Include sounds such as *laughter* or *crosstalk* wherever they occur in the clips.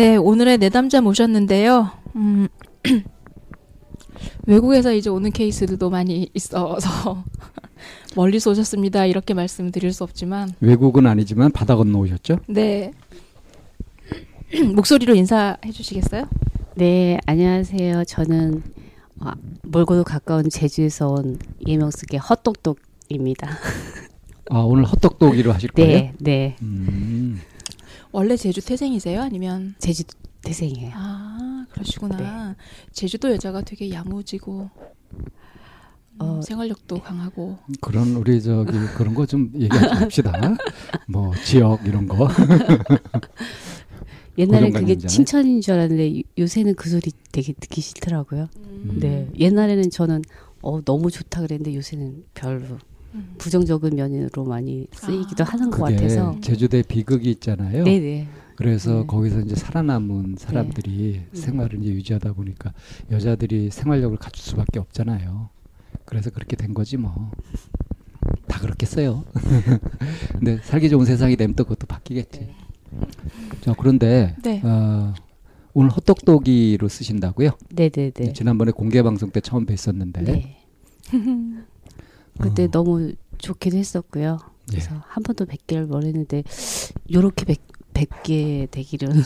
네, 오늘의 내담자 모셨는데요. 음, *clears throat* 외국에서 이제 오는 케이스들도 많이 있어서 *laughs* 멀리서 오셨습니다. 이렇게 말씀드릴 수 없지만 외국은 아니지만 바다 건너 오셨죠? 네. *clears throat* 목소리로 인사해 주시겠어요? 네, 안녕하세요. 저는 아, 멀고도 가까운 제주에서 온 예명숙의 헛똑똑입니다. *laughs* 아 오늘 헛똑똑이로 하실 거예요? 네, 네. 음, 원래 제주 태생이세요? 아니면 제주 태생이에요. 아 그러시구나. 제주도 여자가 되게 야무지고 음, 어, 생활력도 강하고 그런 우리 저기 *laughs* 그런 거 좀 얘기하지 맙시다. 뭐 지역 이런 거. *laughs* 옛날에 고정관념이잖아요. 그게 칭찬인 줄 알았는데 요- 요새는 그 소리 되게 듣기 싫더라고요. 네, 옛날에는 저는 어 너무 좋다 그랬는데 요새는 별로 음. 부정적인 면으로 많이 쓰이기도 아. 하는 것 같아서. 제주대 비극이 있잖아요. 네, 네. 그래서 네. 거기서 이제 살아남은 사람들이 네. 생활을 이제 유지하다 보니까 여자들이 생활력을 갖출 수밖에 없잖아요. 그래서 그렇게 된 거지 뭐. 다 그렇겠어요. *laughs* 근데 살기 좋은 세상이 되면 또 그것도 바뀌겠지. 자 그런데 네. 어, 오늘 헛똑똑이로 쓰신다고요? 네, 네, 네. 지난번에 공개 방송 때 처음 뵀었는데 네. *laughs* 그때 어, 너무 좋기도 했었고요. 예. 그래서 한 번도 뵙기를 원했는데 요렇게 뵙, 뵙게 되기는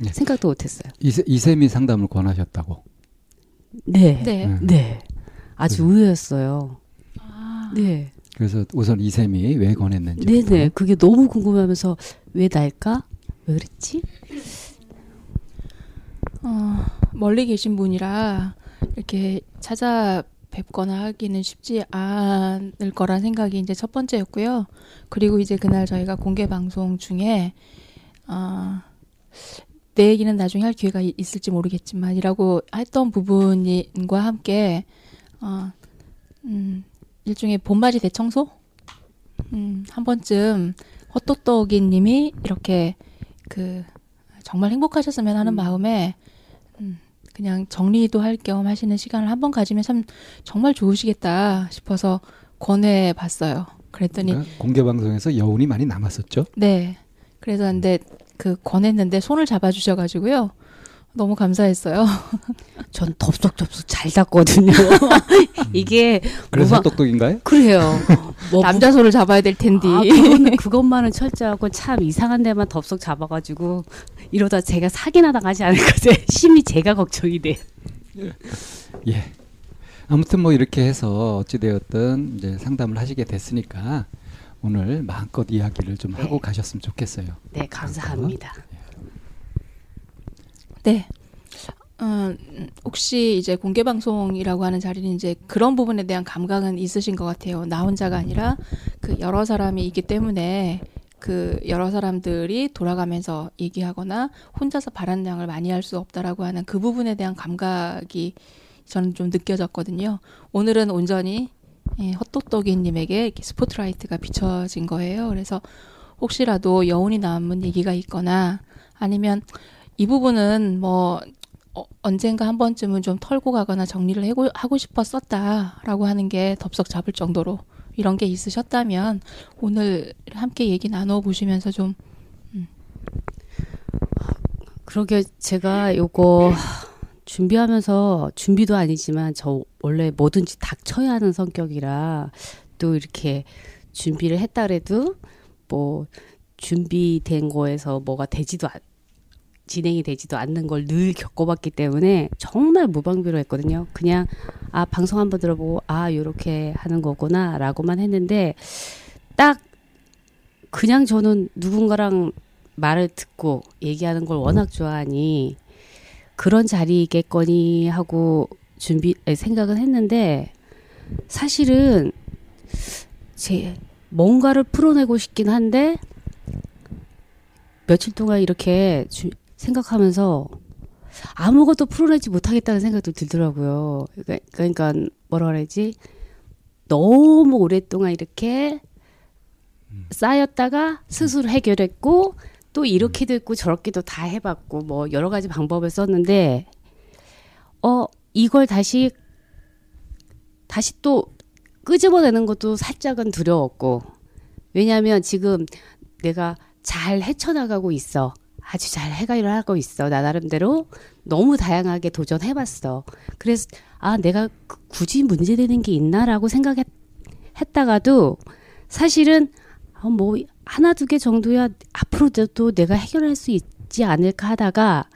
네. 생각도 못 했어요. 이세, 이세미 상담을 권하셨다고. 네, 네. 음. 네. 아주 네. 의외였어요. 아, 네, 그래서 우선 이세미 왜 권했는지. 네, 네. 그게 너무 궁금하면서 왜 날까? 왜 그랬지? 어, 멀리 계신 분이라 이렇게 찾아 뵙거나 하기는 쉽지 않을 거란 생각이 이제 첫 번째였고요. 그리고 이제 그날 저희가 공개 방송 중에 어, 내 얘기는 나중에 할 기회가 이- 있을지 모르겠지만이라고 했던 부분과 함께 어, 음, 일종의 봄맞이 대청소 음, 한 번쯤 헛똑똑이님이 이렇게 그 정말 행복하셨으면 하는 음. 마음에 음, 그냥 정리도 할 겸 하시는 시간을 한번 가지면 참 정말 좋으시겠다 싶어서 권해 봤어요. 그랬더니 그러니까 공개 방송에서 여운이 많이 남았었죠. 네. 그래서 근데 그 권했는데 손을 잡아 주셔 가지고요. 너무 감사했어요. *laughs* 전 덥석덥석 잘 닿거든요. *laughs* 이게 그래서 똑똑인가요? 그래요. *laughs* 뭐 남자 손을 잡아야 될 텐데. 아, 그건, 그것만은 철저하고 참 이상한 데만 덥석 잡아가지고 이러다 제가 사기나 당하지 않을까 심히 제가 걱정이 돼. 예. 아무튼 뭐 이렇게 해서 어찌 되었든 이제 상담을 하시게 됐으니까 오늘 마음껏 이야기를 좀 네. 하고 가셨으면 좋겠어요. 네, 감사합니다. 네. 음, 혹시 이제 공개 방송이라고 하는 자리는 이제 그런 부분에 대한 감각은 있으신 것 같아요. 나 혼자가 아니라 그 여러 사람이 있기 때문에 그 여러 사람들이 돌아가면서 얘기하거나 혼자서 바란장을 많이 할 수 없다라고 하는 그 부분에 대한 감각이 저는 좀 느껴졌거든요. 오늘은 온전히 예, 헛똑똑이님에게 스포트라이트가 비춰진 거예요. 그래서 혹시라도 여운이 남은 얘기가 있거나 아니면 이 부분은 뭐 어, 언젠가 한 번쯤은 좀 털고 가거나 정리를 해고, 하고 싶었었다라고 하는 게 덥석 잡을 정도로 이런 게 있으셨다면 오늘 함께 얘기 나눠 보시면서 좀 그러게 제가 요거 준비하면서 준비도 아니지만 저 원래 뭐든지 닥쳐야 하는 성격이라 또 이렇게 준비를 했다 그래도 뭐 준비된 거에서 뭐가 되지도 않, 진행이 되지도 않는 걸 늘 겪어봤기 때문에 정말 무방비로 했거든요. 그냥 아 방송 한번 들어보고 아 요렇게 하는 거구나라고만 했는데 딱 그냥 저는 누군가랑 말을 듣고 얘기하는 걸 워낙 좋아하니 그런 자리겠거니 하고 준비 생각은 했는데 사실은 제 뭔가를 풀어내고 싶긴 한데 며칠 동안 이렇게 주, 생각하면서 아무것도 풀어내지 못하겠다는 생각도 들더라고요. 그러니까, 그러니까 뭐라 그래야지? 너무 오랫동안 이렇게 쌓였다가 스스로 해결했고 또 이렇게도 했고 저렇게도 다 해봤고 뭐 여러 가지 방법을 썼는데 어 이걸 다시 다시 또 끄집어내는 것도 살짝은 두려웠고. 왜냐하면 지금 내가 잘 헤쳐나가고 있어 아주 잘 해결을 하고 있어. 나 나름대로 너무 다양하게 도전해봤어. 그래서 아 내가 그- 굳이 문제되는 게 있나라고 생각했다가도 사실은 어, 뭐 하나 두 개 정도야 앞으로도 내가 해결할 수 있지 않을까 하다가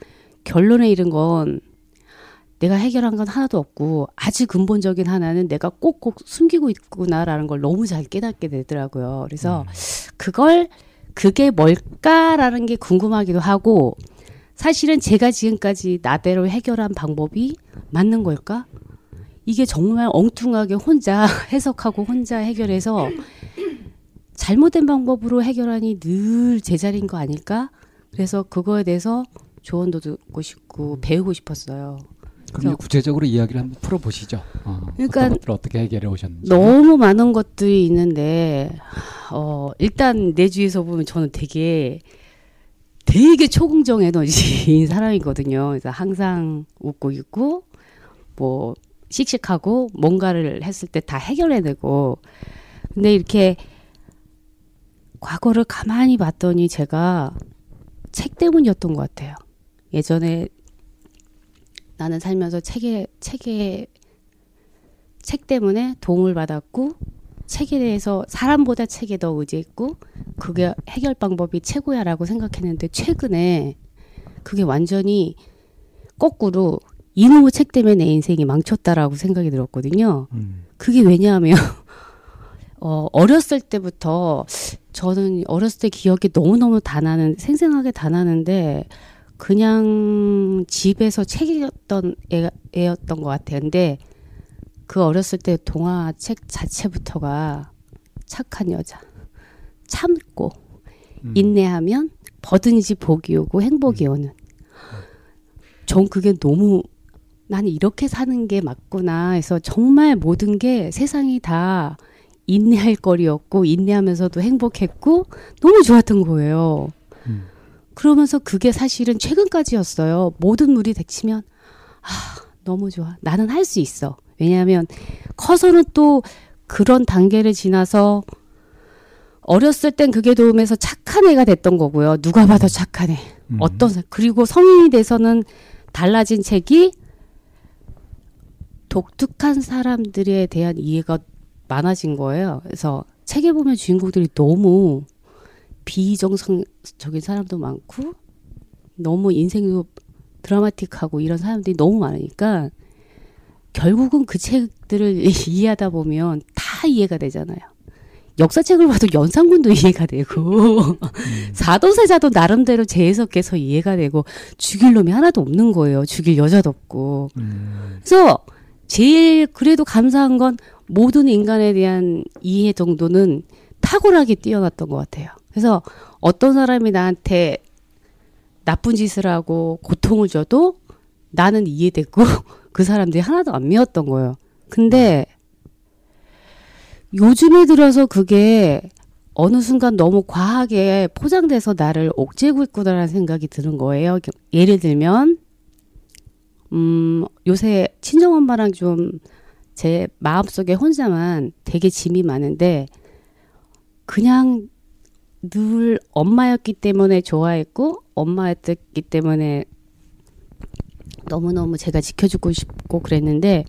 결론에 이른 건 내가 해결한 건 하나도 없고 아주 근본적인 하나는 내가 꼭꼭 숨기고 있구나라는 걸 너무 잘 깨닫게 되더라고요. 그래서 그걸 그게 뭘까라는 게 궁금하기도 하고 사실은 제가 지금까지 나대로 해결한 방법이 맞는 걸까? 이게 정말 엉뚱하게 혼자 *laughs* 해석하고 혼자 해결해서 잘못된 방법으로 해결하니 늘 제자리인 거 아닐까? 그래서 그거에 대해서 조언도 듣고 싶고 배우고 싶었어요. 그럼 구체적으로 이야기를 한번 풀어보시죠. 어, 그러니까 어떻게 해결해 오셨는지. 너무 많은 것들이 있는데 어 일단 내 주위에서 보면 저는 되게 되게 초긍정 에너지인 *laughs* 사람이거든요. 그래서 항상 웃고 있고 뭐 씩씩하고 뭔가를 했을 때 다 해결해내고 근데 이렇게 과거를 가만히 봤더니 제가 책 때문이었던 것 같아요. 예전에 나는 살면서 책에 책에 책 때문에 도움을 받았고 책에 대해서 사람보다 책에 더 의지했고 그게 해결 방법이 최고야라고 생각했는데 최근에 그게 완전히 거꾸로 이놈의 책 때문에 내 인생이 망쳤다라고 생각이 들었거든요. 음. 그게 왜냐하면 *laughs* 어, 어렸을 때부터 저는 어렸을 때 기억이 너무너무 다 나는 생생하게 다 나는데 그냥 집에서 책 읽었던 애, 애였던 것 같아요. 근데 그 어렸을 때 동화 책 자체부터가 착한 여자 참고 음. 인내하면 뭐든지 복이 오고 행복이 오는. 전 그게 너무 나는 이렇게 사는 게 맞구나 해서 정말 모든 게 세상이 다 인내할 거리였고 인내하면서도 행복했고 너무 좋았던 거예요. 음. 그러면서 그게 사실은 최근까지였어요. 모든 물이 닥치면 아 너무 좋아. 나는 할 수 있어. 왜냐하면 커서는 또 그런 단계를 지나서 어렸을 땐 그게 도움해서 착한 애가 됐던 거고요. 누가 봐도 착한 애. 음. 어떤 사- 그리고 성인이 돼서는 달라진 책이 독특한 사람들에 대한 이해가 많아진 거예요. 그래서 책에 보면 주인공들이 너무 비정상적인 사람도 많고 너무 인생도 드라마틱하고 이런 사람들이 너무 많으니까 결국은 그 책들을 *laughs* 이해하다 보면 다 이해가 되잖아요. 역사책을 봐도 연산군도 *laughs* 이해가 되고 사도세자도 나름대로 재해석해서 이해가 되고 죽일 놈이 하나도 없는 거예요. 죽일 여자도 없고. 음. 그래서 제일 그래도 감사한 건 모든 인간에 대한 이해 정도는 탁월하게 뛰어났던 것 같아요. 그래서 어떤 사람이 나한테 나쁜 짓을 하고 고통을 줘도 나는 이해됐고 *laughs* 그 사람들이 하나도 안 미웠던 거예요. 근데 요즘에 들어서 그게 어느 순간 너무 과하게 포장돼서 나를 옥죄고 있구나라는 생각이 드는 거예요. 예를 들면 음, 요새 친정엄마랑 좀 제 마음속에 혼자만 되게 짐이 많은데 그냥 늘 엄마였기 때문에 좋아했고 엄마였기 때문에 너무너무 제가 지켜주고 싶고 그랬는데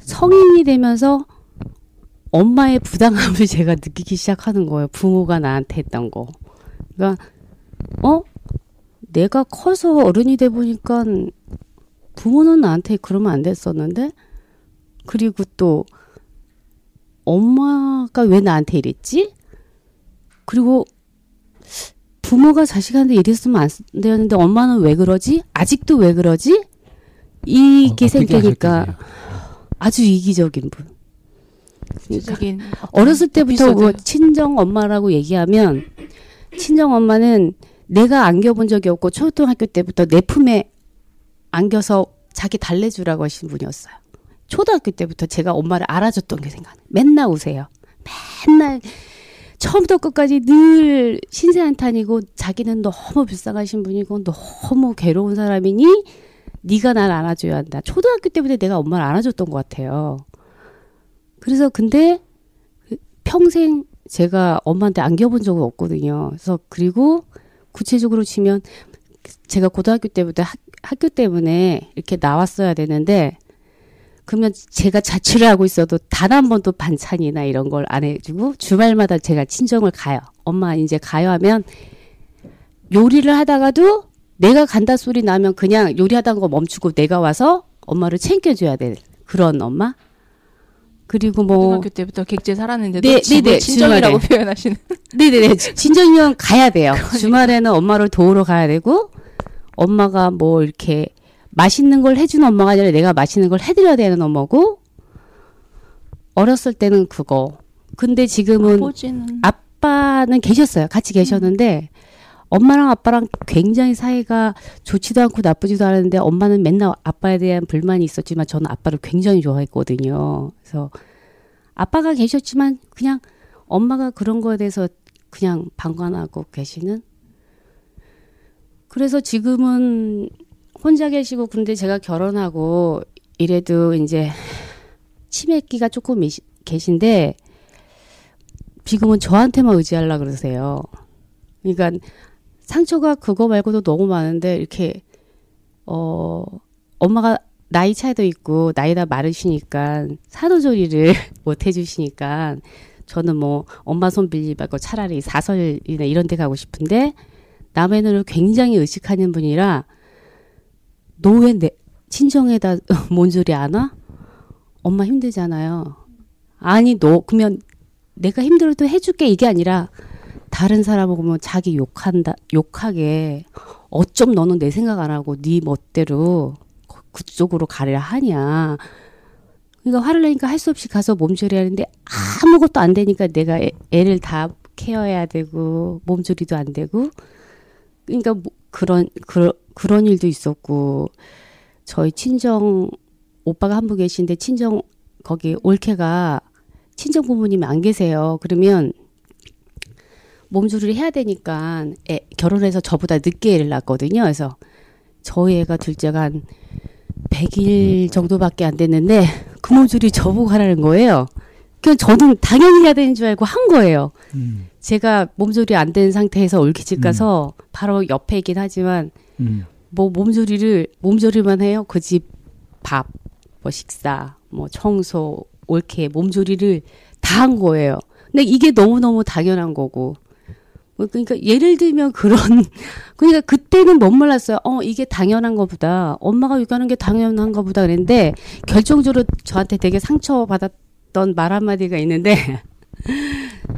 성인이 되면서 엄마의 부당함을 *laughs* 제가 느끼기 시작하는 거예요. 부모가 나한테 했던 거. 그러니까 어 내가 커서 어른이 돼 보니까 부모는 나한테 그러면 안 됐었는데 그리고 또 엄마가 왜 나한테 이랬지? 그리고 부모가 자식한테 이랬으면 안 되었는데 엄마는 왜 그러지? 아직도 왜 그러지? 이게 어, 생기니까? 아주 이기적인 분. 그러니까 어렸을 때부터. 뭐 친정 엄마라고 얘기하면 친정 엄마는 내가 안겨본 적이 없고 초등학교 때부터 내 품에 안겨서 자기 달래주라고 하신 분이었어요. 초등학교 때부터 제가 엄마를 알아줬던 게 생각나. 맨날 우세요. 맨날 처음부터 끝까지 늘 신세한탄이고 자기는 너무 불쌍하신 분이고 너무 괴로운 사람이니 네가 날 안아줘야 한다. 초등학교 때부터 내가 엄마를 안아줬던 것 같아요. 그래서 근데 평생 제가 엄마한테 안겨본 적은 없거든요. 그래서 그리고 구체적으로 치면 제가 고등학교 때부터 학, 학교 때문에 이렇게 나왔어야 되는데 그러면 제가 자취를 하고 있어도 단 한 번도 반찬이나 이런 걸 안 해주고 주말마다 제가 친정을 가요. 엄마 이제 가요 하면 요리를 하다가도 내가 간다 소리 나면 그냥 요리하다는 거 멈추고 내가 와서 엄마를 챙겨줘야 될 그런 엄마. 그리고 뭐 고등학교 때부터 객재 살았는데도 네, 네, 네, 친정이라고 주말에. 표현하시는. *laughs* 네네네. 진정이면 가야 돼요. 주말에는 엄마를 도우러 가야 되고, 엄마가 뭐 이렇게 맛있는 걸 해주는 엄마가 아니라 내가 맛있는 걸 해드려야 되는 엄마고, 어렸을 때는 그거. 근데 지금은 아버지는 아빠는 계셨어요. 같이 계셨는데, 엄마랑 아빠랑 굉장히 사이가 좋지도 않고 나쁘지도 않았는데, 엄마는 맨날 아빠에 대한 불만이 있었지만, 저는 아빠를 굉장히 좋아했거든요. 그래서, 아빠가 계셨지만, 그냥 엄마가 그런 거에 대해서 그냥 방관하고 계시는? 그래서 지금은 혼자 계시고, 근데 제가 결혼하고 이래도 이제 치매기가 조금 계신데, 지금은 저한테만 의지하려 그러세요. 그러니까 상처가 그거 말고도 너무 많은데 이렇게 어 엄마가 나이 차이도 있고 나이가 많으시니까 산후조리를 *laughs* 못 해주시니까 저는 뭐 엄마 손 빌리 말고 차라리 사설이나 이런 데 가고 싶은데 남의 눈을 굉장히 의식하는 분이라 너 왜 내 친정에다 뭔소리 안 와? 엄마 힘들잖아요. 아니 너 그러면 내가 힘들어도 해줄게 이게 아니라 다른 사람을 보면 자기 욕한다 욕하게 어쩜 너는 내 생각 안 하고 네 멋대로 그- 그쪽으로 가려 하냐 그러니까 화를 내니까 할 수 없이 가서 몸조리 하는데 아무것도 안 되니까 내가 애, 애를 다 케어해야 되고 몸조리도 안 되고 그러니까 뭐 그런 그런 그런 일도 있었고 저희 친정 오빠가 한 분 계신데 친정 거기 올케가 친정 부모님이 안 계세요. 그러면 몸조리를 해야 되니까 애, 결혼해서 저보다 늦게 애를 낳았거든요. 그래서 저희 애가 둘째가 한 100일 정도밖에 안 됐는데 그 몸조리 저보고 하라는 거예요. 그냥 저는 당연히 해야 되는 줄 알고 한 거예요. 음, 제가 몸조리 안 된 상태에서 올케집 가서 바로 옆에 있긴 하지만 음. 뭐 몸조리를 몸조리만 해요. 그 집 밥, 뭐 식사, 뭐 청소, 올케 몸조리를 다 한 거예요. 근데 이게 너무 너무 당연한 거고. 뭐 그러니까 예를 들면 그런 *laughs* 그러니까 그때는 못 몰랐어요. 어 이게 당연한 거보다 엄마가 육아하는 게 당연한 거보다 그랬는데 결정적으로 저한테 되게 상처 받았던 말 한마디가 있는데 *laughs*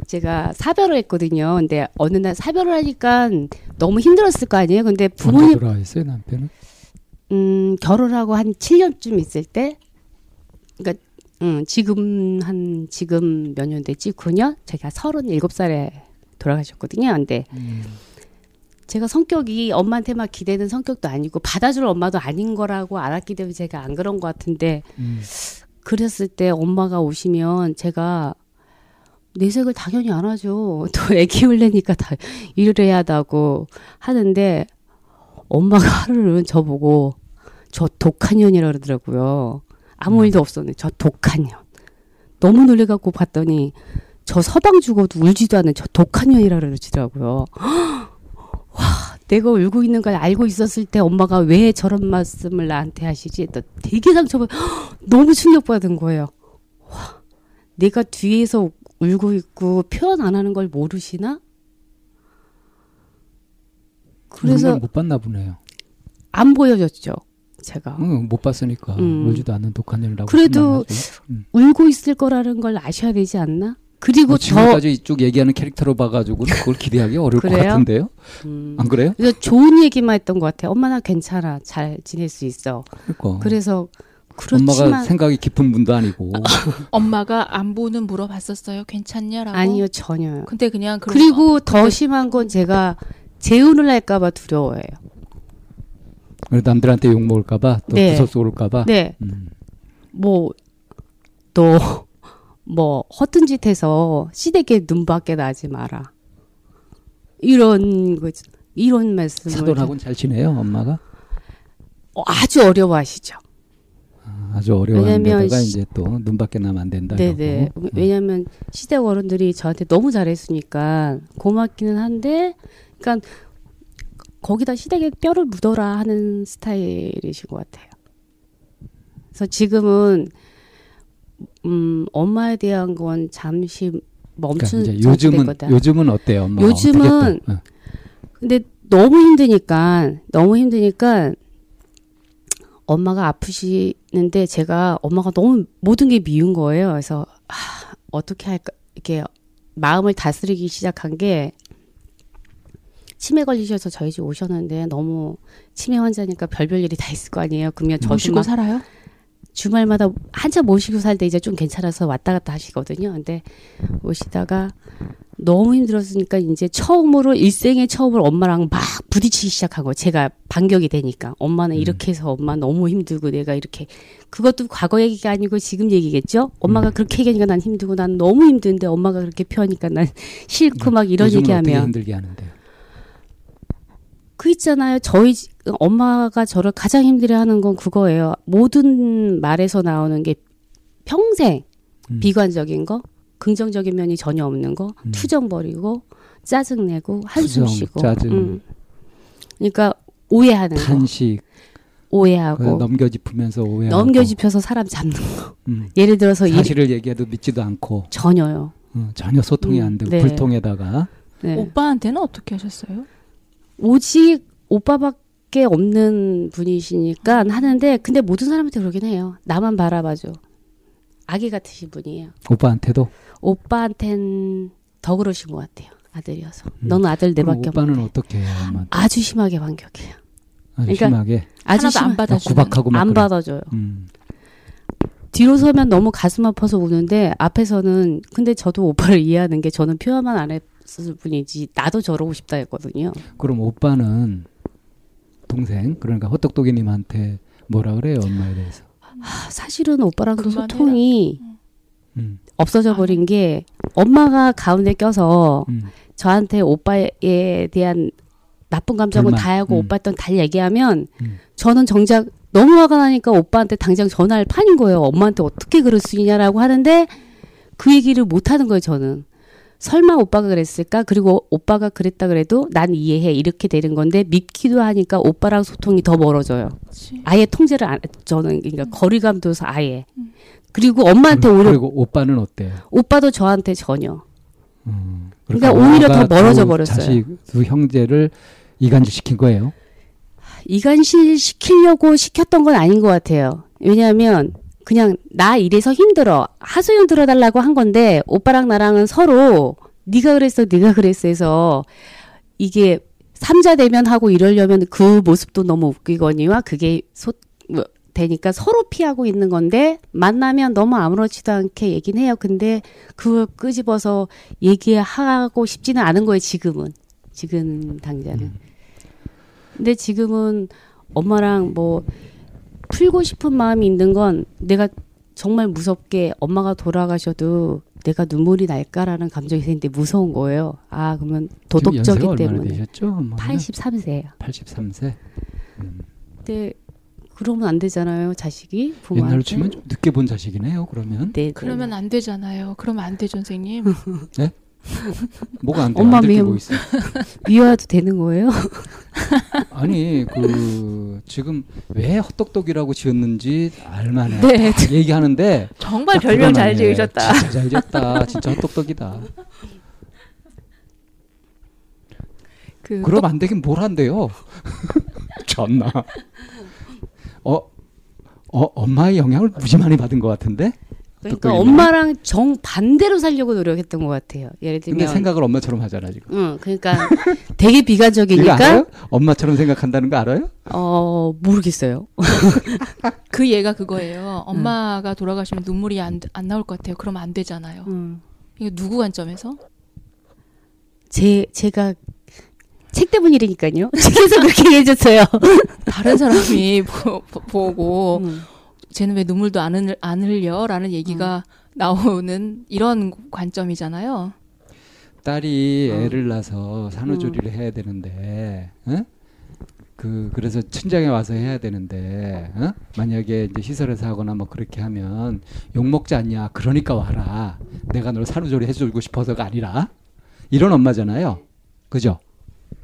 제가 사별을 했거든요. 근데 어느 날 사별을 하니까 너무 힘들었을 거 아니에요. 근데 부모님 돌아왔어요 남편은? 음, 결혼하고 한 7년쯤 있을 때, 그러니까, 음, 지금 한, 지금 몇 년 됐지? 9년? 제가 37살에 돌아가셨거든요. 근데 음, 제가 성격이 엄마한테만 기대는 성격도 아니고 받아줄 엄마도 아닌 거라고 알았기 때문에 제가 안 그런 것 같은데, 음. 그랬을 때 엄마가 오시면 제가 내색을 당연히 안 하죠. *laughs* 또 애 키우려니까 다 일을 해야 한다고 하는데 엄마가 하루는 저보고 저 독한 년이라 그러더라고요. 아무 일도 없었는데 저 독한 년. 너무 놀래갖고 봤더니 저 서방 죽어도 울지도 않는 저 독한 년이라 그러시더라고요. *gasps* 와, 내가 울고 있는 걸 알고 있었을 때 엄마가 왜 저런 말씀을 나한테 하시지? 또 되게 상처받, *gasps* 너무 충격받은 거예요. 와, 내가 뒤에서 울고 있고 표현 안 하는 걸 모르시나? 그래서 걸못 봤나 보네요. 안 보여줬죠. 제가 응, 못 봤으니까 음. 울지도 않는 독한 일이라고. 그래도. 음. 울고 있을 거라는 걸 아셔야 되지 않나? 그리고 뭐저 지금까지 쭉 얘기하는 캐릭터로 봐가지고 그걸 기대하기 어려울 것? 같은데요. 음, 안 그래요? 그래서 좋은 얘기만 했던 것 같아요. 엄마 나 괜찮아, 잘 지낼 수 있어. 그러니까. 그래서 그렇지만 생각이 깊은 분도 아니고. *laughs* 엄마가 안부는 물어봤었어요. 괜찮냐라고. 아니요 전혀요. 근데 그냥 그리고 더 심한 건 제가 재혼을 할까봐 두려워해요. 남들한테 욕 먹을까봐 또 네. 구설 쏠까봐. 네, 음. 뭐또 *laughs* 뭐 허튼 짓 해서 시댁에 눈밖에 나지 마라. 이런 거 이런 말씀을 사돈하고는 잘 지내요, 엄마가? 어, 아주 어려워하시죠. 아, 아주 왜냐면 데다가 시- 이제 또 눈밖에 나면 안 된다. 네네. 음. 왜냐하면 시댁 어른들이 저한테 너무 잘했으니까 고맙기는 한데, 그러니까 거기다 시댁에 뼈를 묻어라 하는 스타일이신 것 같아요. 그래서 지금은 음 엄마에 대한 건 잠시 그러니까 멈춘 이제 요즘은 상태거든. 요즘은 어때요, 엄마? 요즘은 근데 너무 힘드니까 너무 힘드니까 엄마가 아프시 는데 제가 엄마가 너무 모든 게 미운 거예요. 그래서 아, 어떻게 할까 이렇게 마음을 다스리기 시작한 게 치매 걸리셔서 저희 집 오셨는데 너무 치매 환자니까 별별 일이 다 있을 거 아니에요. 그러면 저도 모시고 막 살아요? 주말마다 한참 모시고 살때 이제 좀 괜찮아서 왔다 갔다 하시거든요. 근데 오시다가 너무 힘들었으니까 이제 처음으로 일생의 처음으로 엄마랑 막 부딪히기 시작한 거예요. 제가 반격이 되니까 엄마는 음. 이렇게 해서 엄마 너무 힘들고 내가 이렇게 그것도 과거 얘기가 아니고 지금 얘기겠죠. 엄마가 음. 그렇게 얘기하니까 난 힘들고 난 너무 힘든데 엄마가 그렇게 표하니까 난 *laughs* 싫고 막 이런 얘기하면 힘들게 하는데요. 그 있잖아요. 저희 지- 엄마가 저를 가장 힘들어 하는 건 그거예요. 모든 말에서 나오는 게 평생 음. 비관적인 거, 긍정적인 면이 전혀 없는 거, 음. 투정 버리고 짜증 내고 한숨 투정, 쉬고. 짜증. 음. 그러니까 오해하는 거, 탄식 오해하고 그거 넘겨짚으면서 오해하고 넘겨짚혀서 사람 잡는 거. 음. 예를 들어서 일 사실을 얘기해도 믿지도 않고 전혀요. 어, 전혀 소통이 음, 안 되고 네. 불통에다가 네. 오빠한테는 어떻게 하셨어요? 오직 오빠밖에 없는 분이시니까 하는데 근데 모든 사람한테 그러긴 해요. 나만 바라봐줘. 아기 같으신 분이에요. 오빠한테도 오빠한텐 더 그러신 것 같아요. 아들이어서. 음. 너는 아들 내밖에 오빠는 없는데. 어떻게 해요? 엄마 아주 심하게 반격해요. 아주 그러니까 심하게 아주 심안막 받아주는. 구박하고 막안 그래. 받아줘요. 음. 뒤로 서면 너무 가슴 아파서 우는데 앞에서는 근데 저도 오빠를 이해하는 게 저는 표현만 안 했을 뿐이지 나도 저러고 싶다 했거든요. 그럼 오빠는 동생 그러니까 헛똑똑이님한테 뭐라 그래요 엄마에 대해서? 아, 사실은 오빠랑 그만해라. 소통이 음. 없어져 버린 게 엄마가 가운데 껴서 음. 저한테 오빠에 대한 나쁜 감정을. 다 하고 음. 오빠 던다 얘기하면 음. 저는 정작 너무 화가 나니까 오빠한테 당장 전화할 판인 거예요. 엄마한테 어떻게 그럴 수 있냐라고 하는데 그 얘기를 못 하는 거예요, 저는. 설마 오빠가 그랬을까? 그리고 오빠가 그랬다 그래도 난 이해해. 이렇게 되는 건데 믿기도 하니까 오빠랑 소통이 더 멀어져요. 그치. 아예 통제를 안, 저는 그러니까 음. 거리감 둬서 아예. 그리고 엄마한테 오히려 그리고 오빠는 어때요? 오빠도 저한테 전혀. 음. 그러니까 오히려 더 엄마가 멀어져 두 버렸어요. 자식 두 형제를 이간질 시킨 거예요. 이간질 시키려고 시켰던 건 아닌 것 같아요. 왜냐하면 그냥 나 이래서 힘들어 하소연 들어달라고 한 건데 오빠랑 나랑은 서로 네가 그랬어 네가 그랬어 해서 이게 삼자 대면하고 이러려면 그 모습도 너무 웃기거니와 그게 소 뭐, 되니까 서로 피하고 있는 건데 만나면 너무 아무렇지도 않게 얘기는 해요. 근데 그걸 끄집어서 얘기하고 싶지는 않은 거예요. 지금은 지금 당장은. 음. 근데 지금은 엄마랑 뭐 풀고 싶은 마음이 있는 건 내가 정말 무섭게 엄마가 돌아가셔도 내가 눈물이 날까라는 감정이 생기는데 무서운 거예요. 아 그러면 얼마나 때문에 되셨죠? 엄마는? 83세예요. 83세. 음. 근데 그러면 안 되잖아요, 자식이 부모한테. 옛날로 치면 좀 늦게 본 자식이네요. 그러면 네, 네. 그러면 안 되잖아요. 그러면 안 되죠, 선생님. 뭐가 안 돼? 엄마 미움. 뭐 있어? 미워도 되는 거예요? 아니 그 지금 왜 헛똑똑이라고 지었는지 알만해. 네. 다 얘기하는데 정말 딱 별명 잘. 지으셨다. 진짜 잘 지었다. 진짜 헛똑똑이다. 그 그럼 안 되긴 뭘 한대요. *laughs* 전나. 어, 어, 엄마의 영향을 무지 많이 받은 것 같은데? 그러니까. 엄마랑 정 반대로 살려고 노력했던 것 같아요. 예를 근데 들면, 생각을 엄마처럼 하잖아, 지금. 응, 그러니까 되게 이거 비관적이니까 알아요? 엄마처럼 생각한다는 거 알아요? 어 모르겠어요. *laughs* 그 얘가 그거예요. 엄마가 돌아가시면 눈물이 안, 안 나올 것 같아요. 그러면 안 되잖아요. 음. 이게 누구 관점에서? 제 제가 책 때문이라니까요. *laughs* 책에서 그렇게 해줬어요. 다른 사람이 보, 고 음. 쟤는 왜 눈물도 안, 흘, 안 흘려 라는 얘기가 나오는 이런 관점이잖아요. 딸이 어. 애를 낳아서 산후조리를 해야 되는데, 어? 그 그래서 친정에 와서 해야 되는데, 어? 만약에 이제 시설에서 하거나 뭐 그렇게 하면 욕 먹지 않냐? 그러니까 와라. 내가 널 산후조리 해주고 싶어서가 아니라 이런 엄마잖아요. 그죠?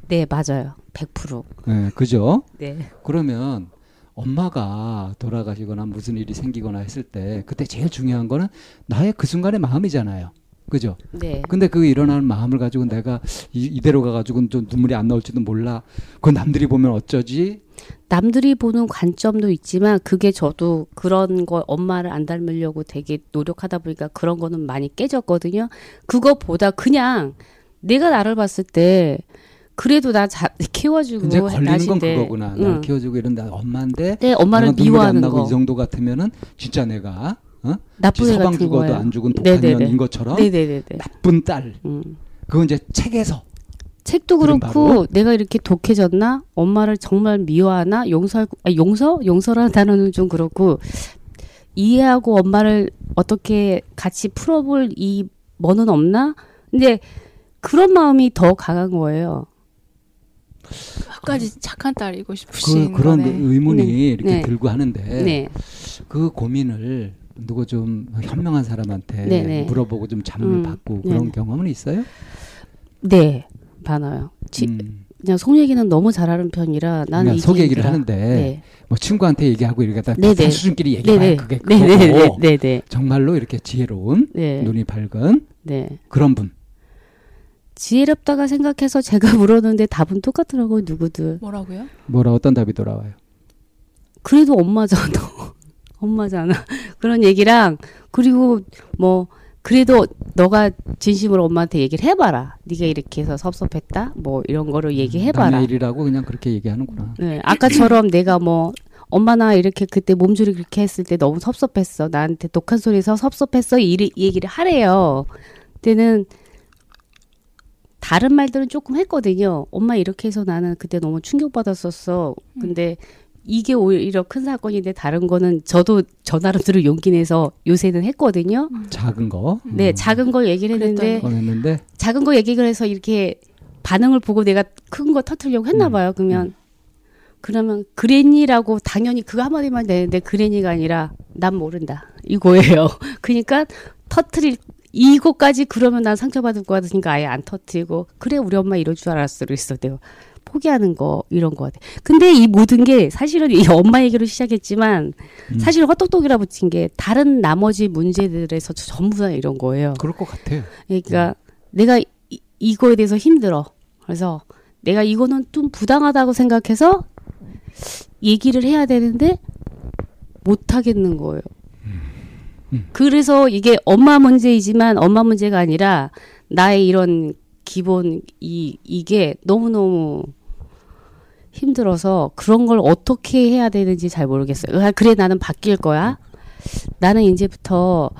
네 맞아요. 100%. 네, 그죠? 네. 그러면 엄마가 돌아가시거나 무슨 일이 생기거나 했을 때 그때 제일 중요한 거는 나의 그 순간의 마음이잖아요. 그죠? 네. 근데 그 일어나는 마음을 가지고 내가 이, 이대로 가가지고 좀 눈물이 안 나올지도 몰라. 그건 남들이 보면 어쩌지? 남들이 보는 관점도 있지만 그게 저도 그런 거 엄마를 안 닮으려고 되게 노력하다 보니까 그런 거는 많이 깨졌거든요. 그거보다 그냥 내가 나를 봤을 때 그래도 나 자, 키워주고 이제 걸리는 건 나신데, 그거구나. 응. 키워주고 이런데 엄마인데 내 엄마를 미워하는 거 이 정도 같으면은 진짜 내가 어? 나쁜 애 같은 죽어도 거예요. 안 죽은 독한 네네네. 년인 것처럼 네네네네. 나쁜 딸. 음. 그건 이제 책에서 책도 그렇고? 내가 이렇게 독해졌나 엄마를 정말 미워하나 용서할 아, 용서 용서라는 단어는 좀 그렇고 이해하고 엄마를 어떻게 같이 풀어볼 이 뭐는 없나 근데 그런 마음이 더 강한 거예요. 끝까지 착한 딸이고 싶으신 그, 거네. 의문이 네. 이렇게 네. 들고 하는데 네, 그 고민을 누구 좀 현명한 사람한테 네네. 물어보고 좀 잠을 음, 받고 네네. 그런 경험은 있어요? 네, 많아요. 지- 음. 그냥 속 얘기는 너무 잘하는 편이라 나는 속 얘기를. 하는데 네, 뭐 친구한테 얘기하고 이러다 네네. 수준끼리 네네, 그게 네, 그거고 네, 네, 네, 네, 정말로 이렇게 지혜로운 네, 눈이 밝은 네. 그런 분 지혜롭다가 생각해서 제가 *laughs* 물었는데 답은 똑같더라고요, 누구든. 뭐라고요? 뭐라 어떤 답이 돌아와요? 그래도 엄마잖아. *laughs* 엄마잖아. 그런 얘기랑 그리고 뭐 그래도 너가 진심으로 엄마한테 얘기를 해봐라. 네가 이렇게 해서 섭섭했다. 뭐 이런 거를 얘기해봐라. 남의 일이라고 그냥 그렇게 얘기하는구나. 네, 아까처럼 내가 뭐 엄마 나 이렇게 그때 몸조리 그렇게 했을 때 너무 섭섭했어. 나한테 독한 소리에서 섭섭했어. 이이 얘기를 하래요. 그때는 다른 말들은 조금 했거든요. 엄마 이렇게 해서 나는 그때 너무 충격받았었어. 근데 이게 오히려 큰 사건인데 다른 거는 저도 저 나름대로 용기 내서 요새는 했거든요. 작은 거 네, 음, 작은 걸 얘기를 했는데 꺼냈는데 작은 거 얘기를 해서 이렇게 반응을 보고 내가 큰 거 터트리려고 했나 음, 봐요. 그러면 그러면 그레니라고 당연히 그거 한마디만 되는데 그레니가 아니라 난 모른다 이거예요. *laughs* 그러니까 터트릴 이거까지 그러면 난 상처받을 것 같으니까 아예 안 터트리고 그래 우리 엄마 이럴 줄 알았어 그랬어 내가 포기하는 거 이런 거 같아. 근데 이 모든 게 사실은 이 *laughs* 엄마 얘기로 시작했지만 음. 사실 헛똑똑이라 붙인 게 다른 나머지 문제들에서 전부 다 이런 거예요. 그럴 것 같아요. 그러니까 내가 이, 이거에 대해서 힘들어. 그래서 내가 이거는 좀 부당하다고 생각해서 얘기를 해야 되는데 못 하겠는 거예요. 그래서 이게 엄마 문제이지만 엄마 문제가 아니라 나의 이런 기본 이 이게 너무너무 힘들어서 그런 걸 어떻게 해야 되는지 잘 모르겠어요. 아, 그래 나는 바뀔 거야. 나는 이제부터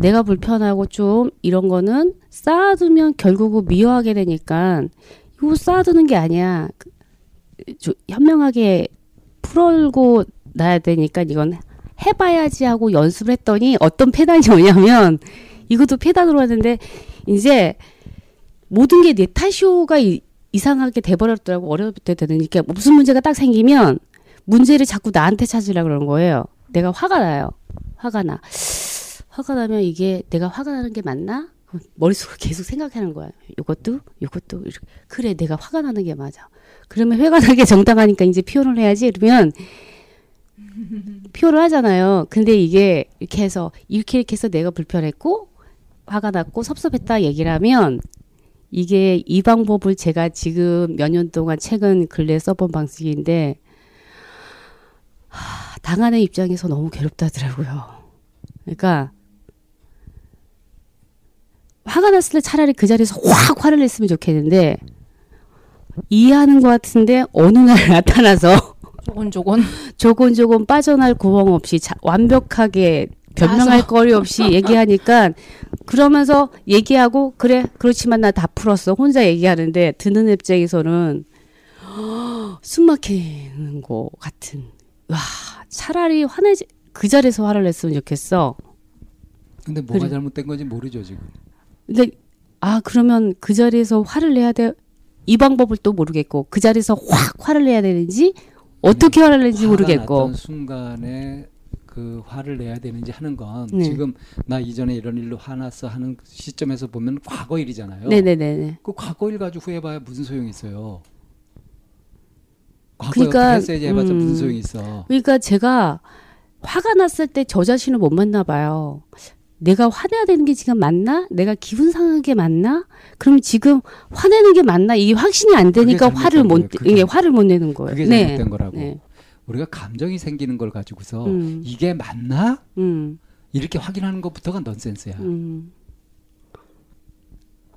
내가 불편하고 좀 이런 거는 쌓아두면 결국은 미워하게 되니까 이거 쌓아두는 게 아니야. 그, 저, 현명하게 풀고 놔야 되니까 이건 해봐야지 하고 연습을 했더니 어떤 패단이 오냐면 이것도 패단으로 하는데 이제 모든 게 내 탓이오가 이- 이상하게 돼버렸더라고 어렸을 때 되니까 무슨 문제가 딱 생기면 문제를 자꾸 나한테 찾으려 그러는 거예요. 내가 화가 나요. 화가 나. 화가 나면 이게 내가 화가 나는 게 맞나? 머릿속으로 계속 생각하는 거야. 요것도, 요것도, 이렇게. 그래, 내가 화가 나는 게 맞아. 그러면 회가 나는 게 정당하니까 이제 표현을 해야지. 이러면 표현을 하잖아요. 근데 이게 이렇게 해서, 이렇게 이렇게 해서 내가 불편했고, 화가 났고, 섭섭했다 얘기를 하면, 이게 이 방법을 제가 지금 몇 년 동안 최근 근래 써본 방식인데 하, 당하는 입장에서 너무 괴롭다더라고요. 그러니까 화가 났을 때 차라리 그 자리에서 확 화를 냈으면 좋겠는데 이해하는 것 같은데 어느 날 *laughs* 나타나서 조곤조곤 *laughs* 조곤조곤 빠져날 구멍 없이 자, 완벽하게 변명할 맞아. 거리 없이 얘기하니까 그러면서 얘기하고 그래 그렇지만 나 다 풀었어 혼자 얘기하는데 듣는 입장에서는 *gasps* 숨 막히는 거 같은 와 차라리 화내지 그 자리에서 화를 냈으면 좋겠어 근데 뭐가 그래. 잘못된 건지 모르죠 지금. 근데 아 그러면 그 자리에서 화를 내야 돼 이 방법을 또 모르겠고 그 자리에서 확 화를 내야 되는지 어떻게 화를 내는지 모르겠고 순간에 그 화를 내야 되는지 하는 건 네. 지금 나 이전에 이런 일로 화났어 하는 시점에서 보면 과거 일이잖아요. 네네네네 그 과거 일 가지고 후회봐야 무슨 소용이 있어요. 과거에 그러니까, 했어야지 해봤자 음. 무슨 소용이 있어. 그러니까 제가 화가 났을 때 저 자신을 못 만나 봐요. 내가 화내야 되는 게 지금 맞나? 내가 기분 상한 게 맞나? 그럼 지금 화내는 게 맞나? 이게 확신이 안 되니까 화를 못. 그게 이게 화를 못 내는 거예요. 그게 네. 잘못된 거라고. 네. 우리가 감정이 생기는 걸 가지고서 음. 이게 맞나? 음. 이렇게 확인하는 것부터가 넌센스야. 음.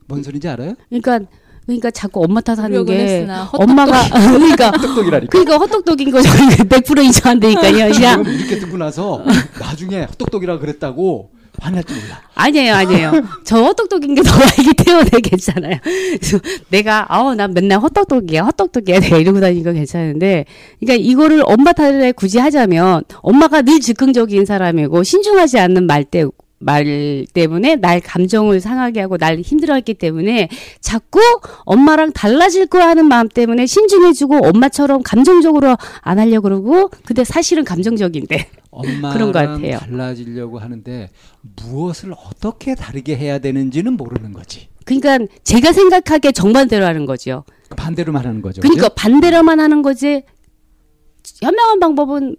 뭔 소리인지 알아요? 그러니까 그러니까 자꾸 엄마 탓하는 게 했으나 엄마가 *laughs* 그러니까 헛똑똑이라니까. 그러니까 헛똑똑인 거 저는 100% 인정한다니까요. 그냥 지금 이렇게 듣고 나서 나중에 헛똑똑이라 그랬다고 화날지 몰라. 아니에요, 아니에요. *laughs* 저 헛똑똑인 게 더 *laughs* 알기 때문에 괜찮아요. *laughs* 내가, 아우, 난 맨날 헛똑똑이야, 헛똑똑이야, 내가 이러고 다니니까 괜찮은데, 그러니까 이거를 엄마 탓에 굳이 하자면, 엄마가 늘 즉흥적인 사람이고, 신중하지 않는 말 때, 말 때문에 날 감정을 상하게 하고 날 힘들어했기 때문에 자꾸 엄마랑 달라질 거야 하는 마음 때문에 신중해지고 엄마처럼 감정적으로 안 하려고 그러고 근데 사실은 감정적인데 *laughs* 그런 것 같아요. 달라지려고 하는데 무엇을 어떻게 다르게 해야 되는지는 모르는 거지. 그러니까 제가 생각하기에 정반대로 하는 거죠. 반대로 말하는 거죠. 그러니까 그죠? 반대로만 하는 거지 현명한 방법은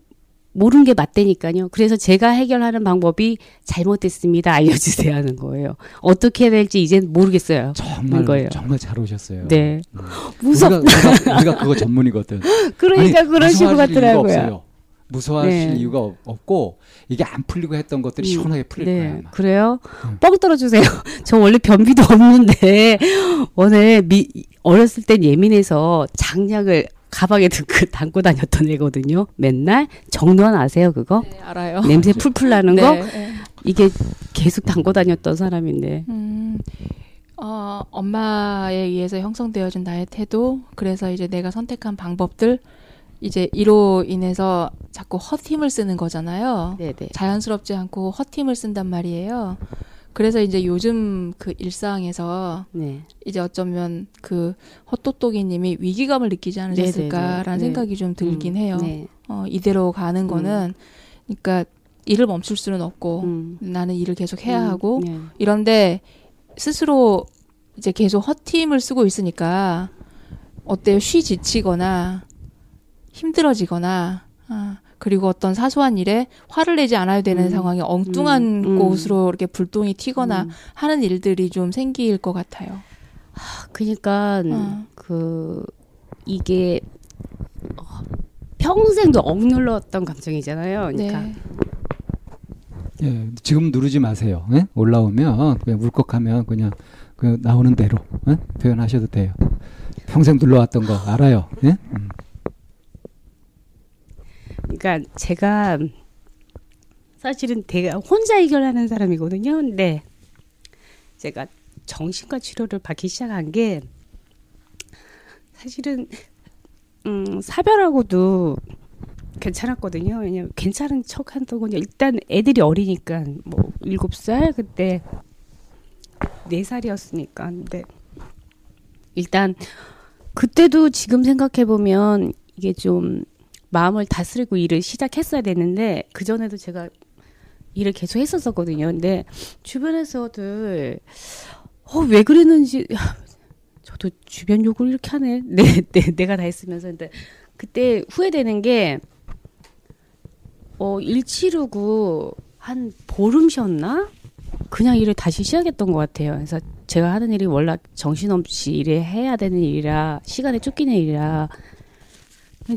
모르는 게 맞다니까요. 그래서 제가 해결하는 방법이 잘못됐습니다. 알려주세요 하는 거예요. 어떻게 해야 될지 이젠 모르겠어요. 정말 거예요. 정말 잘 오셨어요. 네. 음. 무섭. 우리가, 우리가, 우리가 그거 전문이거든. *laughs* 그러니까 아니, 무서워하실 이유가 같더라고요. 무서워하실 네. 이유가 없- 없고 이게 안 풀리고 했던 것들이 음, 시원하게 풀릴. 네, 아마. 그래요? 음. 뻥 떨어주세요. *laughs* 저 원래 변비도 없는데 *laughs* 오늘 미, 어렸을 땐 예민해서 장약을 가방에 넣고 담고 다녔던 애거든요. 맨날 정도원 아세요 그거? 네, 알아요. 냄새 풀풀 나는 거 네. 이게 계속 담고 다녔던 사람인데 음, 어, 엄마에 의해서 형성되어진 나의 태도, 그래서 이제 내가 선택한 방법들, 이제 이로 인해서 자꾸 헛힘을 쓰는 거잖아요. 네네 자연스럽지 않고 헛힘을 쓴단 말이에요. 그래서 이제 요즘 그 일상에서 네 이제 어쩌면 그 헛똑똑이님이 위기감을 느끼지 않으셨을까라는 네네네. 네. 생각이 좀 들긴 해요. 네. 어, 이대로 가는 거는, 그러니까 일을 멈출 수는 없고, 음. 나는 일을 계속 해야 음, 하고, 네. 이런데 스스로 이제 계속 헛힘을 쓰고 있으니까 어때요? 쉬 지치거나 힘들어지거나 아, 그리고 어떤 사소한 일에 화를 내지 않아야 되는 음. 상황이 엉뚱한 음. 음. 곳으로 이렇게 불똥이 튀거나 음. 하는 일들이 좀 생길 것 같아요. 그러니까 어. 그 이게 어, 평생도 억눌렀던 감정이잖아요. 그러니까 네. 예, 지금 누르지 마세요. 예? 올라오면 그냥 울컥하면 그냥 그 나오는 대로 예? 표현하셔도 돼요. 평생 눌러왔던 거 알아요. 예? 음. 그러니까 제가 사실은 내가 혼자 해결하는 사람이거든요. 근데 제가 정신과 치료를 받기 시작한 게 사실은 음, 사별하고도 괜찮았거든요. 왜냐면 괜찮은 척 한다고 그냥 일단 애들이 어리니까 뭐 일곱 살 그때 네 살이었으니까 근데 일단 그때도 지금 생각해 보면 이게 좀 마음을 다스리고 일을 시작했어야 됐는데 그 전에도 제가 일을 계속 했었었거든요. 근데 주변에서들 어, 왜 그랬는지 야, 저도 주변 욕을 이렇게 하네. 네, 네, 내가 다 했으면서 근데 그때 후회되는 게 어, 일 치르고 한 보름 쉬었나? 그냥 일을 다시 시작했던 것 같아요. 그래서 제가 하는 일이 원래 정신없이 일해 해야 되는 일이라 시간에 쫓기는 일이라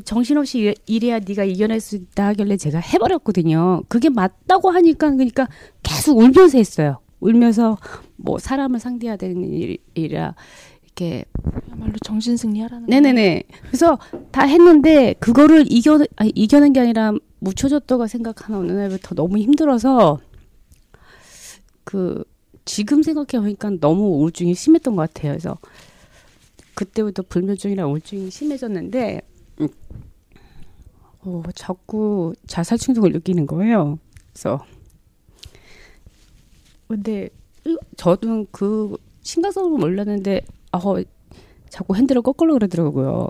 정신없이 일- 일해야 네가 이겨낼 수 있다 하길래 제가 해버렸거든요. 그게 맞다고 하니까 그러니까 계속 울면서 했어요. 울면서 뭐 사람을 상대해야 되는 일- 일이라 이렇게 그야말로 정신 승리하라는. 네네네. 그래서 다 했는데 그거를 이겨 아니, 이겨낸 게 아니라 묻혀줬다가 생각하는 어느 날부터 너무 힘들어서 그 지금 생각해 보니까 너무 우울증이 심했던 것 같아요. 그래서 그때부터 불면증이랑 우울증이 심해졌는데 음, 어, 자꾸 자살 충동을 느끼는 거예요. 그래서 근데 이- 저도 그 심각성을 몰랐는데 아 자꾸 핸들을 거꾸로 그러더라고요.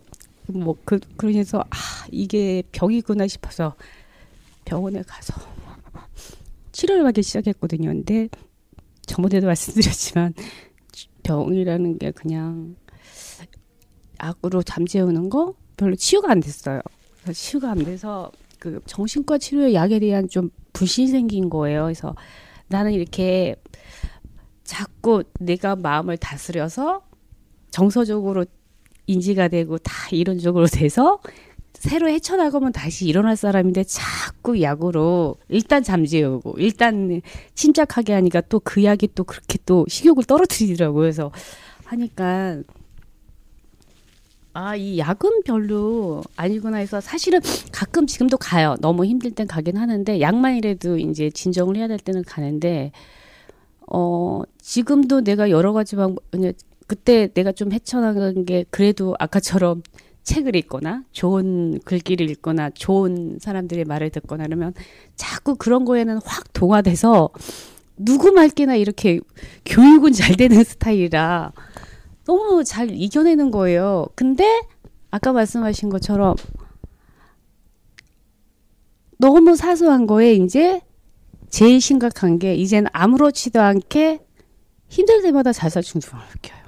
뭐 그 그러면서 아 이게 병이구나 싶어서 병원에 가서 *laughs* 치료를 받기 시작했거든요. 근데 저번에도 *laughs* 말씀드렸지만 병이라는 게 그냥 약으로 잠재우는 거 별로 치유가 안 됐어요. 치유가 안 돼서 그 정신과 치료의 약에 대한 좀 불신이 생긴 거예요. 그래서 나는 이렇게 자꾸 내가 마음을 다스려서 정서적으로 인지가 되고 다 이론적으로 돼서 새로 헤쳐나가면 다시 일어날 사람인데 자꾸 약으로 일단 잠재우고 일단 침착하게 하니까 또 그 약이 또 그렇게 또 식욕을 떨어뜨리더라고요. 그래서 하니까 아, 이 약은 별로 아니구나 해서 사실은 가끔 지금도 가요. 너무 힘들 땐 가긴 하는데 약만이라도 이제 진정을 해야 될 때는 가는데 어, 지금도 내가 여러 가지 방법 그때 내가 좀 헤쳐나간 게 그래도 아까처럼 *laughs* 책을 읽거나 좋은 글귀를 읽거나 좋은 사람들의 말을 듣거나 그러면 자꾸 그런 거에는 확 동화돼서 누구 말기나 이렇게 교육은 잘 되는 *laughs* 스타일이라 너무 잘 이겨내는 거예요. 근데 아까 말씀하신 것처럼 너무 사소한 거에 이제 제일 심각한 게 이제는 아무렇지도 않게 힘들 때마다 자살 충동을 느껴요.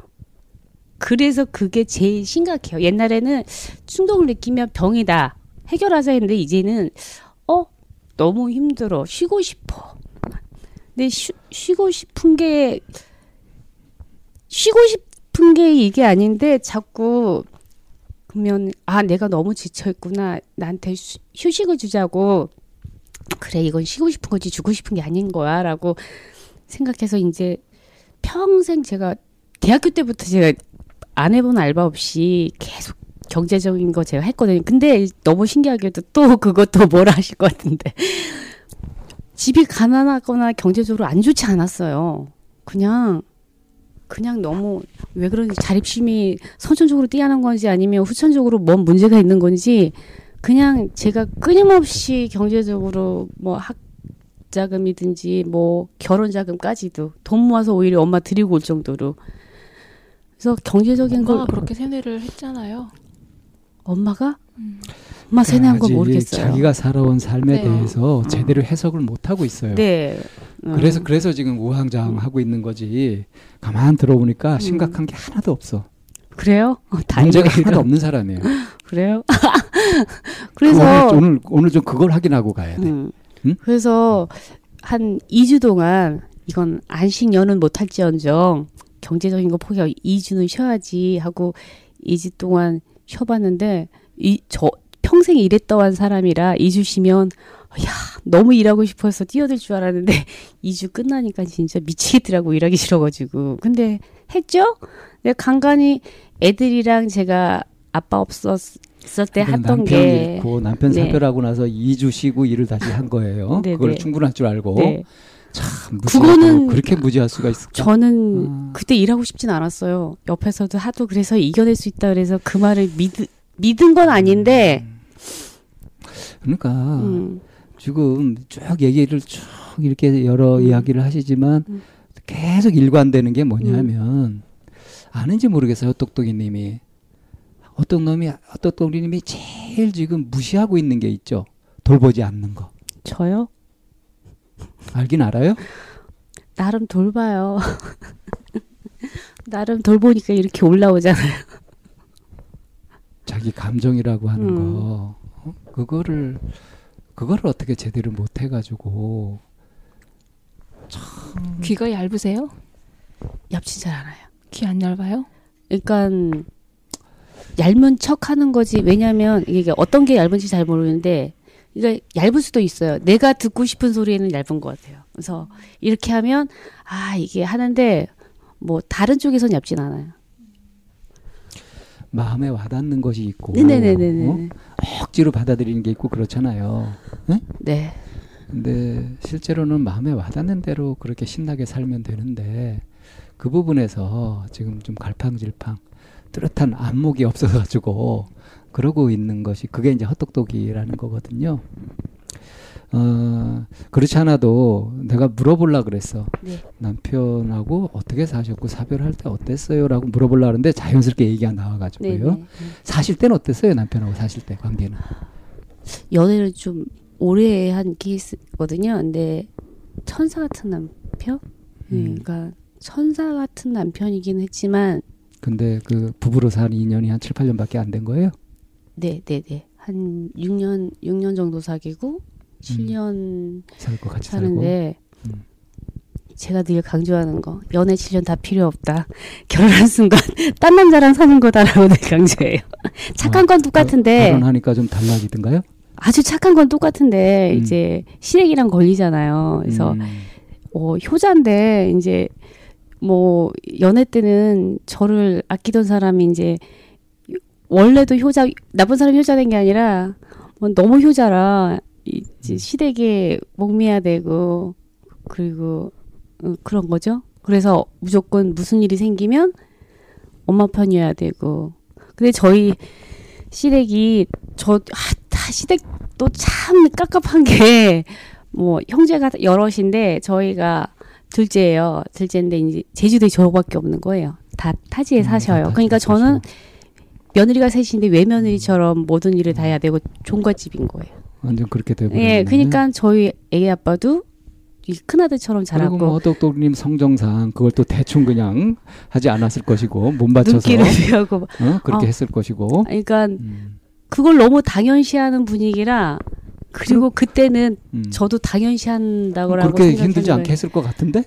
그래서 그게 제일 심각해요. 옛날에는 충동을 느끼면 병이다. 해결하자 했는데 이제는 어 너무 힘들어. 쉬고 싶어. 근데 쉬, 쉬고 싶은 게 쉬고 싶 은게 이게 아닌데 자꾸 그러면 아 내가 너무 지쳐 있구나. 나한테 휴- 휴식을 주자고. 그래 이건 쉬고 싶은 거지 주고 싶은 게 아닌 거야라고 생각해서 이제 평생 제가 대학교 때부터 제가 안 해본 알바 없이 계속 경제적인 거 제가 했거든요. 근데 너무 신기하게도 또 그것도 뭐라 하실 것 같은데 집이 가난하거나 경제적으로 안 좋지 않았어요. 그냥 그냥 너무 왜 그런지 자립심이 선천적으로 뛰어난 건지 아니면 후천적으로 뭔 문제가 있는 건지 그냥 제가 끊임없이 경제적으로 뭐 학 자금이든지 뭐 결혼 자금까지도 돈 모아서 오히려 엄마 드리고 올 정도로 그래서 경제적인 걸 엄마가 그렇게 세뇌를 했잖아요. 엄마가 음. 엄마 세뇌한 거 아직 모르겠어요. 자기가 살아온 삶에 네. 대해서 제대로 해석을 못 하고 있어요. 네. 음. 그래서 그래서 지금 우왕좌왕하고 있는 거지. 가만 들어보니까 음. 심각한 게 하나도 없어. 그래요? 어, 문제가. 하나도 없는 사람이에요. *laughs* 그래요? *laughs* 그래서 오늘, 오늘 오늘 좀 그걸 확인하고 가야 돼. 음. 응? 그래서 한 2주 동안 이건 안식년은 못할지언정 경제적인 거 포기하고 2주는 쉬어야지 하고 2주 동안 쉬어봤는데 이 저 평생 일했던 사람이라 2주 쉬면 야 너무 일하고 싶어서 뛰어들 줄 알았는데 *laughs* 2주 끝나니까 진짜 미치겠더라고 일하기 싫어가지고 근데 했죠? 내가 간간히 애들이랑 제가 아빠 없었을 때 했던 남편 게 잃고 남편 네. 사별하고 나서 2주 쉬고 일을 다시 한 거예요. 네, 그걸 네. 충분할 줄 알고 네. 참 그거는 그렇게 무지할 수가 있을까? 저는 아. 그때 일하고 싶진 않았어요. 옆에서도 하도 그래서 이겨낼 수 있다 그래서 그 말을 믿, 믿은 건 아닌데, 그러니까 음, 지금 쭉 얘기를 쭉 이렇게 여러 음. 이야기를 하시지만 음. 계속 일관되는 게 뭐냐면 아는지 모르겠어요 똑똑이님이 어떤 놈이 똑똑이님이 제일 지금 무시하고 있는 게 있죠 돌보지 않는 거 저요? 알긴 알아요? 나름 돌봐요. *laughs* 나름 돌보니까 이렇게 올라오잖아요. 자기 감정이라고 하는 음. 거 어? 그거를 그거를 어떻게 제대로 못 해가지고 귀가 얇으세요? 얇진 잘 않아요. 귀 안 얇아요? 그러니까 얇은 척 하는 거지. 왜냐면 이게 어떤 게 얇은지 잘 모르는데 이게 얇을 수도 있어요. 내가 듣고 싶은 소리에는 얇은 것 같아요. 그래서 이렇게 하면 아 이게 하는데 뭐 다른 쪽에선 얇진 않아요. 마음에 와닿는 것이 있고 네네네네네. 어? 억지로 받아들이는 게 있고 그렇잖아요. 네. 근데 실제로는 마음에 와닿는 대로 그렇게 신나게 살면 되는데 그 부분에서 지금 좀 갈팡질팡 뚜렷한 안목이 없어가지고 그러고 있는 것이 그게 이제 헛똑똑이라는 거거든요. 어, 그렇지 않아도 내가 물어보려 그랬어. 네. 남편하고 어떻게 사셨고 사별할 때 어땠어요? 라고 물어보려 하는데 자연스럽게 얘기가 나와가지고요. 네. 네. 사실 때는 어땠어요? 남편하고 사실 때 관계는. 연애를 좀 오래 한 케이스거든요. 근데 천사 같은 남편? 네, 음. 그러니까 천사 같은 남편이긴 했지만 근데 그 부부로 산 인연이 한 7, 8년밖에 안 된 거예요? 네, 네, 네. 한 6년 6년 정도 사귀고 7년 살고 같이. 사는데 음. 제가 늘 강조하는 거 연애 7년 다 필요 없다. *laughs* 결혼한 순간 *laughs* 딴 남자랑 사는 거다라고 늘 강조해요. *laughs* 착한 아, 건 똑같은데 결혼하니까 좀 달라지던가요? 아주 착한 건 똑같은데 음. 이제 시댁이랑 걸리잖아요. 그래서 음. 어, 효자인데 이제 뭐 연애 때는 저를 아끼던 사람이 이제 원래도 효자 나쁜 사람이 효자된 게 아니라 뭐 너무 효자라 이제 시댁에 목매야 되고 그리고 어, 그런 거죠. 그래서 무조건 무슨 일이 생기면 엄마 편이어야 되고 근데 저희 시댁이 저 아, 다 시댁도 참 깝깝한 게 뭐 형제가 여럿인데 저희가 둘째예요. 둘째인데 이제 제주도에 저밖에 없는 거예요. 다 타지에 음, 사셔요. 다 그러니까. 저는 며느리가 셋인데 외며느리처럼 모든 일을 다 해야 되고 종갓집인 거예요. 완전 그렇게 되고. 예, 그러니까 저희 애 아빠도 이 큰아들처럼 그리고 자랐고 뭐 똑똑님 성정상 그걸 또 대충 그냥 하지 않았을 것이고 몸 받쳐서 *laughs* 눈길을 피하고 어? 그렇게 어. 했을 것이고. 그러니까 음, 그걸 너무 당연시하는 분위기라 그리고 그때는 음. 저도 당연시한다고 그렇게 힘들지 않게. 했을 것 같은데.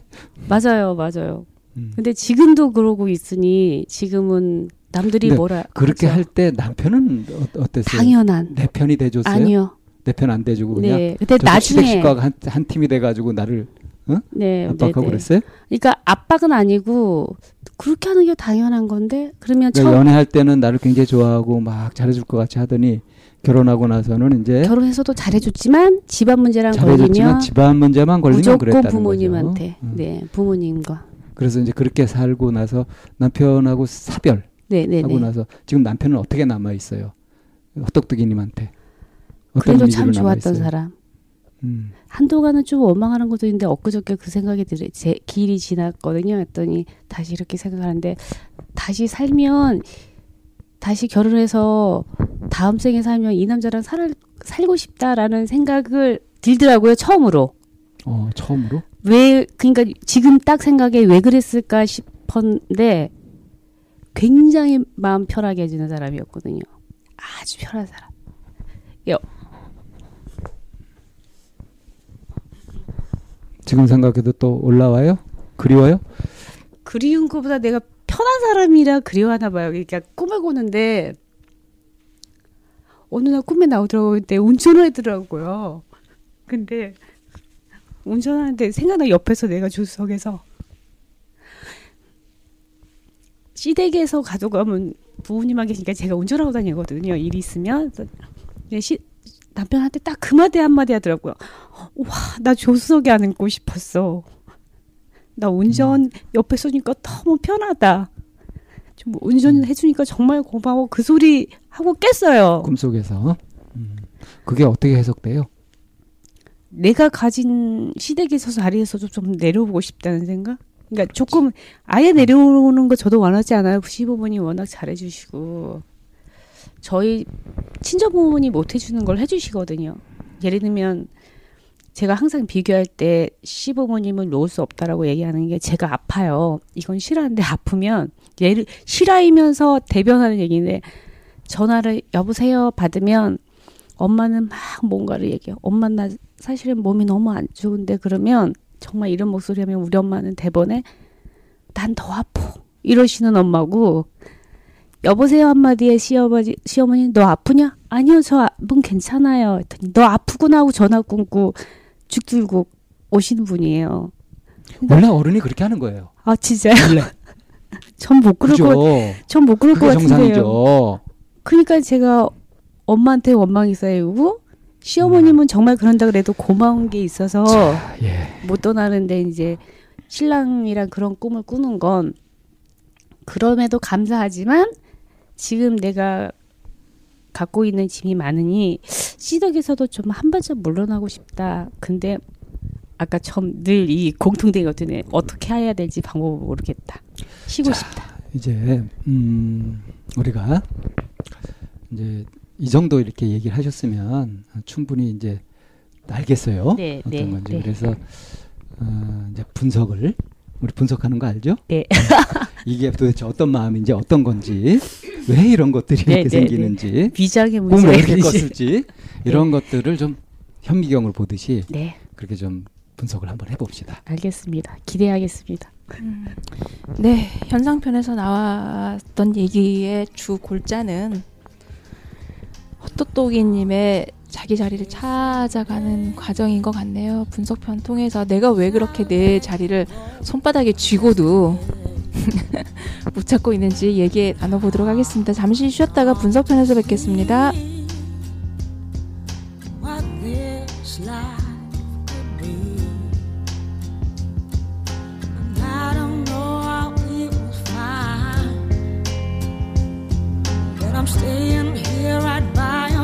맞아요, 맞아요. 음. 근데 지금도 그러고 있으니 지금은 남들이 뭐라 그렇게. 할 때 남편은 어, 어땠어요? 당연한 내 편이 돼줬어요? 아니요. 내 편 안 돼주고 그냥 네. 저도 나중에 시댁식과 한, 한 팀이 돼가지고 나를 네, 압박하고 네, 네. 그랬어요? 그러니까 압박은 아니고 그렇게 하는 게 당연한 건데 그러면 그러니까 처음 연애할 때는 나를 굉장히 좋아하고 막 잘해줄 것 같이 하더니 결혼하고 나서는 이제 결혼해서도 잘해줬지만 집안 문제랑 걸리면 집안 문제만 걸리면 무조건 그랬다는 부모님한테 거죠. 음. 네 부모님과 그래서 이제 그렇게 살고 나서 남편하고 사별하고 네네네 나서 지금 남편은 어떻게 남아 있어요? 헛똑똑이님한테 어떤 그래도 참 남아 좋았던 있어요? 사람. 음. 한동안은 좀 원망하는 것도 있는데 엊그저께 그 생각이 들어 제 길이 지났거든요. 했더니 다시 이렇게 생각하는데 다시 살면 다시 결혼해서 다음 생에 살면 이 남자랑 살 살고 싶다라는 생각을 들더라고요 처음으로. 어 처음으로? 왜 그러니까 지금 딱 생각에 왜 그랬을까 싶었는데 굉장히 마음 편하게 해주는 사람이었거든요. 아주 편한 사람 지금 생각해도 또 올라와요? 그리워요? 그리운 것보다 내가 편한 사람이라 그리워하나 봐요. 그러니까 꿈을 꾸는데 어느 날 꿈에 나오더라고요. 운전을 하더라고요. 근데 운전하는데 생각나 옆에서 내가 조수석에서 시댁에서 가져가면 부모님만 계시니까 제가 운전하고 다니거든요. 일이 있으면 시, 남편한테 딱 그 마디 한마디 하더라고요. 와, 나 조수석에 앉고 싶었어. 나 운전 옆에 서니까 너무 편하다. 좀 운전해 주니까 정말 고마워. 그 소리 하고 깼어요. 꿈속에서 음. 그게 어떻게 해석돼요? 내가 가진 시댁에서 자리에서도 좀 내려오고 싶다는 생각? 그러니까 조금 아예 내려오는 거 저도 원하지 않아요. 시부모님 워낙 잘해주시고 저희 친정부모님이 못 해주는 걸 해주시거든요. 예를 들면 제가 항상 비교할 때 시부모님은 놓을 수 없다라고 얘기하는 게 제가 아파요. 이건 실화인데 아프면 예를 실화이면서 대변하는 얘기인데 전화를 여보세요 받으면 엄마는 막 뭔가를 얘기해요. 엄마 나 사실은 몸이 너무 안 좋은데 그러면 정말 이런 목소리 하면 우리 엄마는 대본에 난 더 아파. 이러시는 엄마고 여보세요 한마디에 시어머니 시어머니 너 아프냐? 아니요 저 몸 괜찮아요. 했더니 너 아프구나 하고 전화 끊고 죽 들고 오시는 분이에요. 원래 어른이 그렇게 하는 거예요. 아 진짜요? 원래 *laughs* 전 못 그럴 그죠? 것, 전못 그럴 것 같은데요. 정상이죠. 그러니까 제가 엄마한테 원망이 쌓이고 음. 시어머님은 정말 그런다 그래도 고마운 게 있어서 예. 못 떠나는데 이제 신랑이랑 그런 꿈을 꾸는 건 그럼에도 감사하지만 지금 내가 갖고 있는 짐이 많으니 시덕에서도 좀 한 발짝 물러나고 싶다. 근데 아까 처음 늘 이 공통된 것들은 어떻게 해야 될지 방법을 모르겠다. 쉬고 싶다. 이제 음, 우리가 이제 이 정도 이렇게 얘기를 하셨으면 충분히 이제 알겠어요. 네, 어떤 네, 건지. 네. 그래서 어, 이제 분석을 우리 분석하는 거 알죠? 네. *laughs* 이게 도대체 어떤 마음인지 어떤 건지 왜 이런 것들이 네, 이렇게 네, 네. 생기는지 비장의 꿈을 문제가 어떻게 있는지. 꿨을지 이런 것들을 좀 현미경을 보듯이 네, 그렇게 좀 분석을 한번 해봅시다. 알겠습니다. 기대하겠습니다. 네, 현상편에서 나왔던 얘기의 주 골자는 헛똑똑이님의 자기 자리를 찾아가는 과정인 것 같네요. 분석편 통해서 내가 왜 그렇게 내 자리를 손바닥에 쥐고도 *laughs* 못 찾고 있는지 얘기 나눠보도록 하겠습니다. 잠시 쉬었다가 분석편에서 뵙겠습니다. I'm staying here right by